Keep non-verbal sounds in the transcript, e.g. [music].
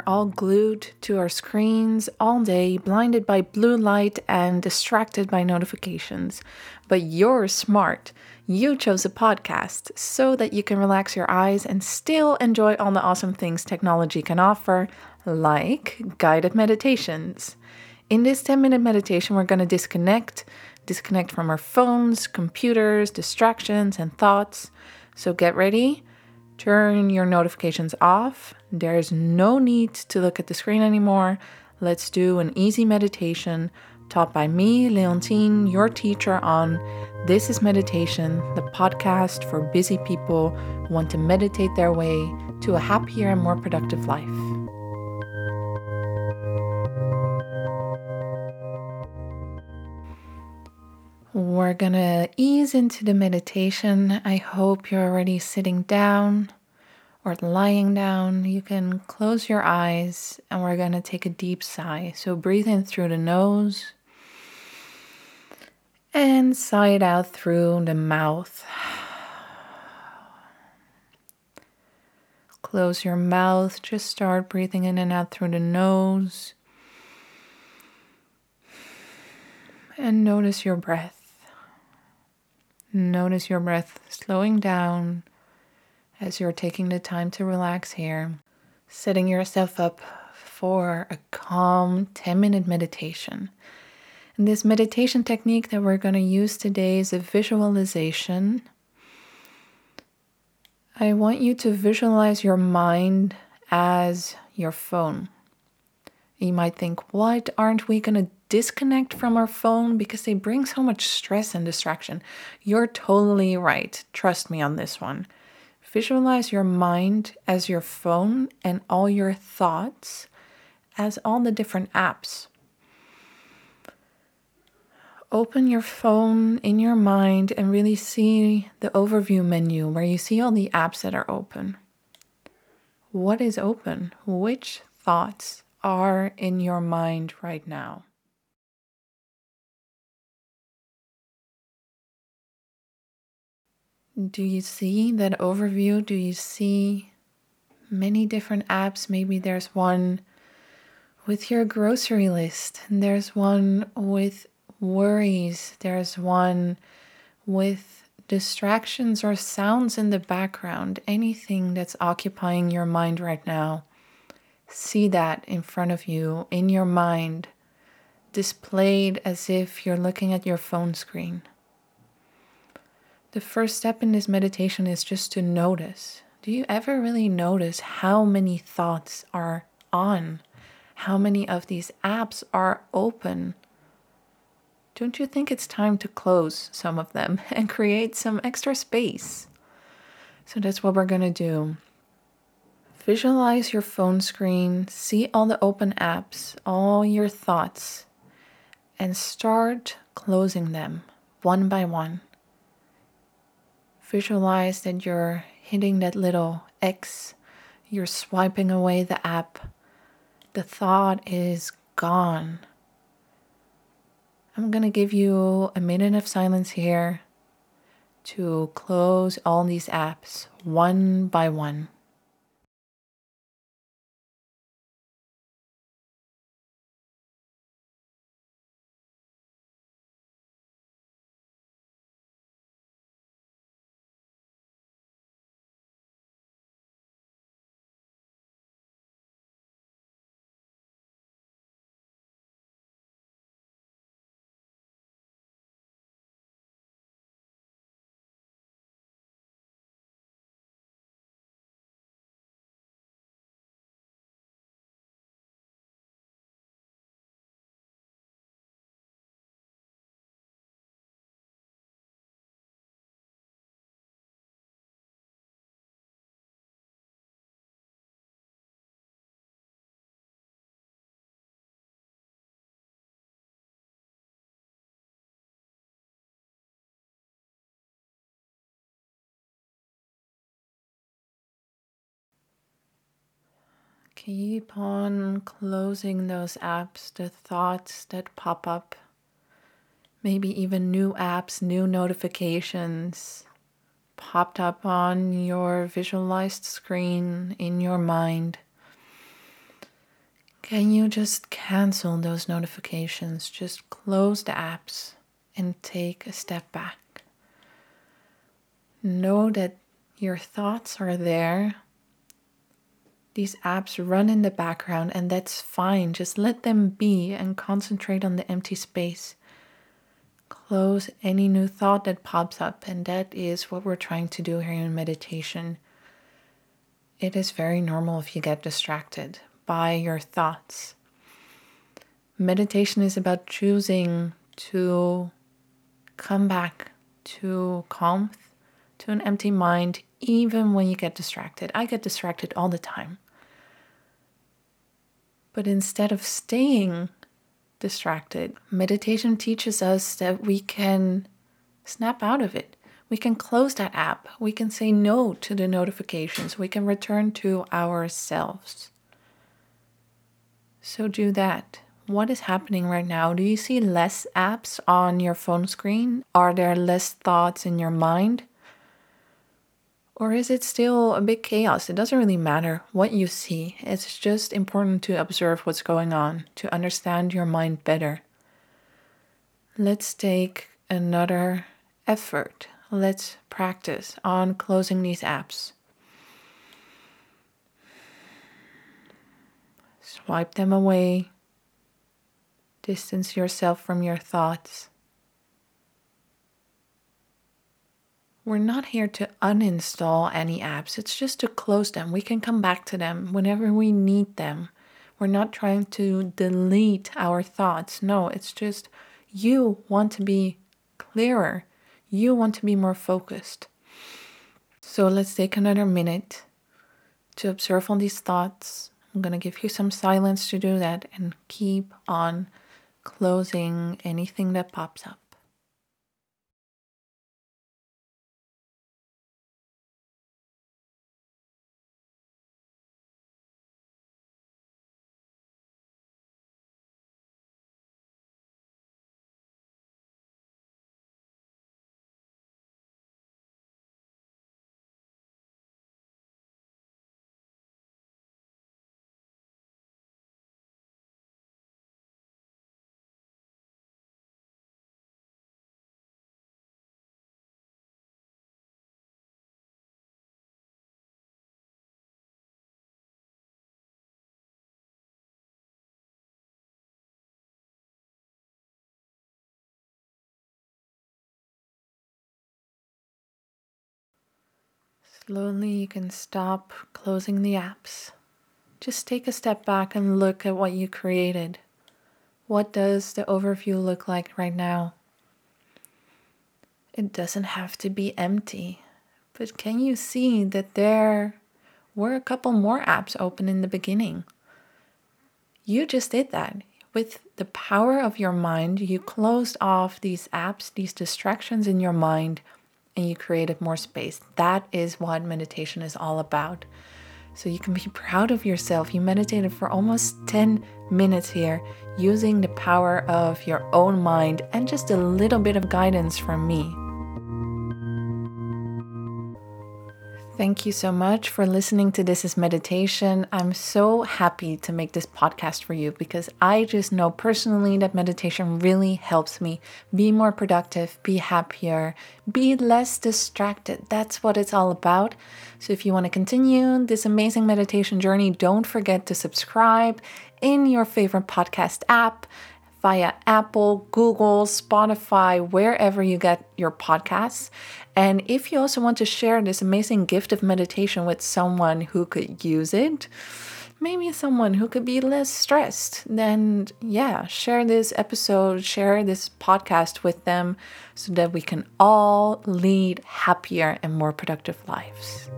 we're all glued to our screens all day, blinded by blue light and distracted by notifications. But you're smart. You chose a podcast so that you can relax your eyes and still enjoy all the awesome things technology can offer, like guided meditations. In this 10 minute meditation, we're going to disconnect, disconnect from our phones, computers, distractions, and thoughts. So get ready, turn your notifications off. There's no need to look at the screen anymore. Let's do an easy meditation taught by me, Leontine, your teacher on This is Meditation, the podcast for busy people who want to meditate their way to a happier and more productive life. We're gonna ease into the meditation. I hope you're already sitting down or lying down. You can close your eyes and we're gonna take a deep sigh. So breathe in through the nose and sigh it out through the mouth. Close your mouth, just start breathing in and out through the nose. And notice your breath. Notice your breath slowing down as you're taking the time to relax here, setting yourself up for a calm 10 minute meditation. And this meditation technique that we're going to use today is a visualization. I want you to visualize your mind as your phone. You might think, what aren't we going to disconnect from our phone because they bring so much stress and distraction? You're totally right. Trust me on this one. Visualize your mind as your phone and all your thoughts as all the different apps open your phone in your mind and really see the overview menu where you see all the apps that are open. What is open? Which thoughts are in your mind right now? Do you see that overview? Do you see many different apps? Maybe there's one with your grocery list, there's one with worries. There's one with distractions or sounds in the background, anything that's occupying your mind right now. See that in front of you, in your mind, displayed as if you're looking at your phone screen. The first step in this meditation is just to notice. Do you ever really notice how many thoughts are on? How many of these apps are open? don't you think it's time to close some of them [laughs] and create some extra space? So that's what we're going to do. Visualize your phone screen, see all the open apps, all your thoughts, and start closing them one by one. Visualize that you're hitting that little X, you're swiping away the app. The thought is gone. I'm going to give you a minute of silence here to close all these apps one by one. Keep on closing those apps, the thoughts that pop up. Maybe even new apps, new notifications popped up on your visualized screen in your mind. can you just cancel those notifications? Just close the apps and take a step back. Know that your thoughts are there. These apps run in the background, and that's fine. Just let them be and concentrate on the empty space. Close any new thought that pops up, and that is what we're trying to do here in meditation. It is very normal if you get distracted, by your thoughts. Meditation is about choosing to come back to calm, to an empty mind, even when you get distracted. I get distracted all the time. But instead of staying distracted, meditation teaches us that we can snap out of it. We can close that app. We can say no to the notifications. We can return to ourselves. So do that. What is happening right now? Do you see less apps on your phone screen? Are there less thoughts in your mind? Or is it still a big chaos? It doesn't really matter what you see. It's just important to observe what's going on, to understand your mind better. Let's take another effort. Let's practice on closing these apps. Swipe them away. Distance yourself from your thoughts. We're not here to uninstall any apps, it's just to close them. We can come back to them whenever we need them. We're not trying to delete our thoughts. No, it's just you want to be clearer, you want to be more focused. So let's take another minute to observe all these thoughts I'm going to give you some silence to do that and keep on closing anything that pops up. Slowly, you can stop closing the apps. Just take a step back and look at what you created. What does the overview look like right now? It doesn't have to be empty, but can you see that there were a couple more apps open in the beginning? You just did that. With the power of your mind, you closed off these apps, these distractions in your mind and you created more space. That is what meditation is all about. So you can be proud of yourself. You meditated for almost 10 minutes here using the power of your own mind and just a little bit of guidance from me. Thank you so much for listening to This is Meditation. I'm so happy to make this podcast for you because I just know personally that meditation really helps me be more productive, be happier, be less distracted. That's what it's all about. So if you want to continue this amazing meditation journey, don't forget to subscribe in your favorite podcast app via Apple, Google, Spotify, wherever you get your podcasts. And if you also want to share this amazing gift of meditation with someone who could use it, maybe someone who could be less stressed, then yeah, share this episode, share this podcast with them so that we can all lead happier and more productive lives.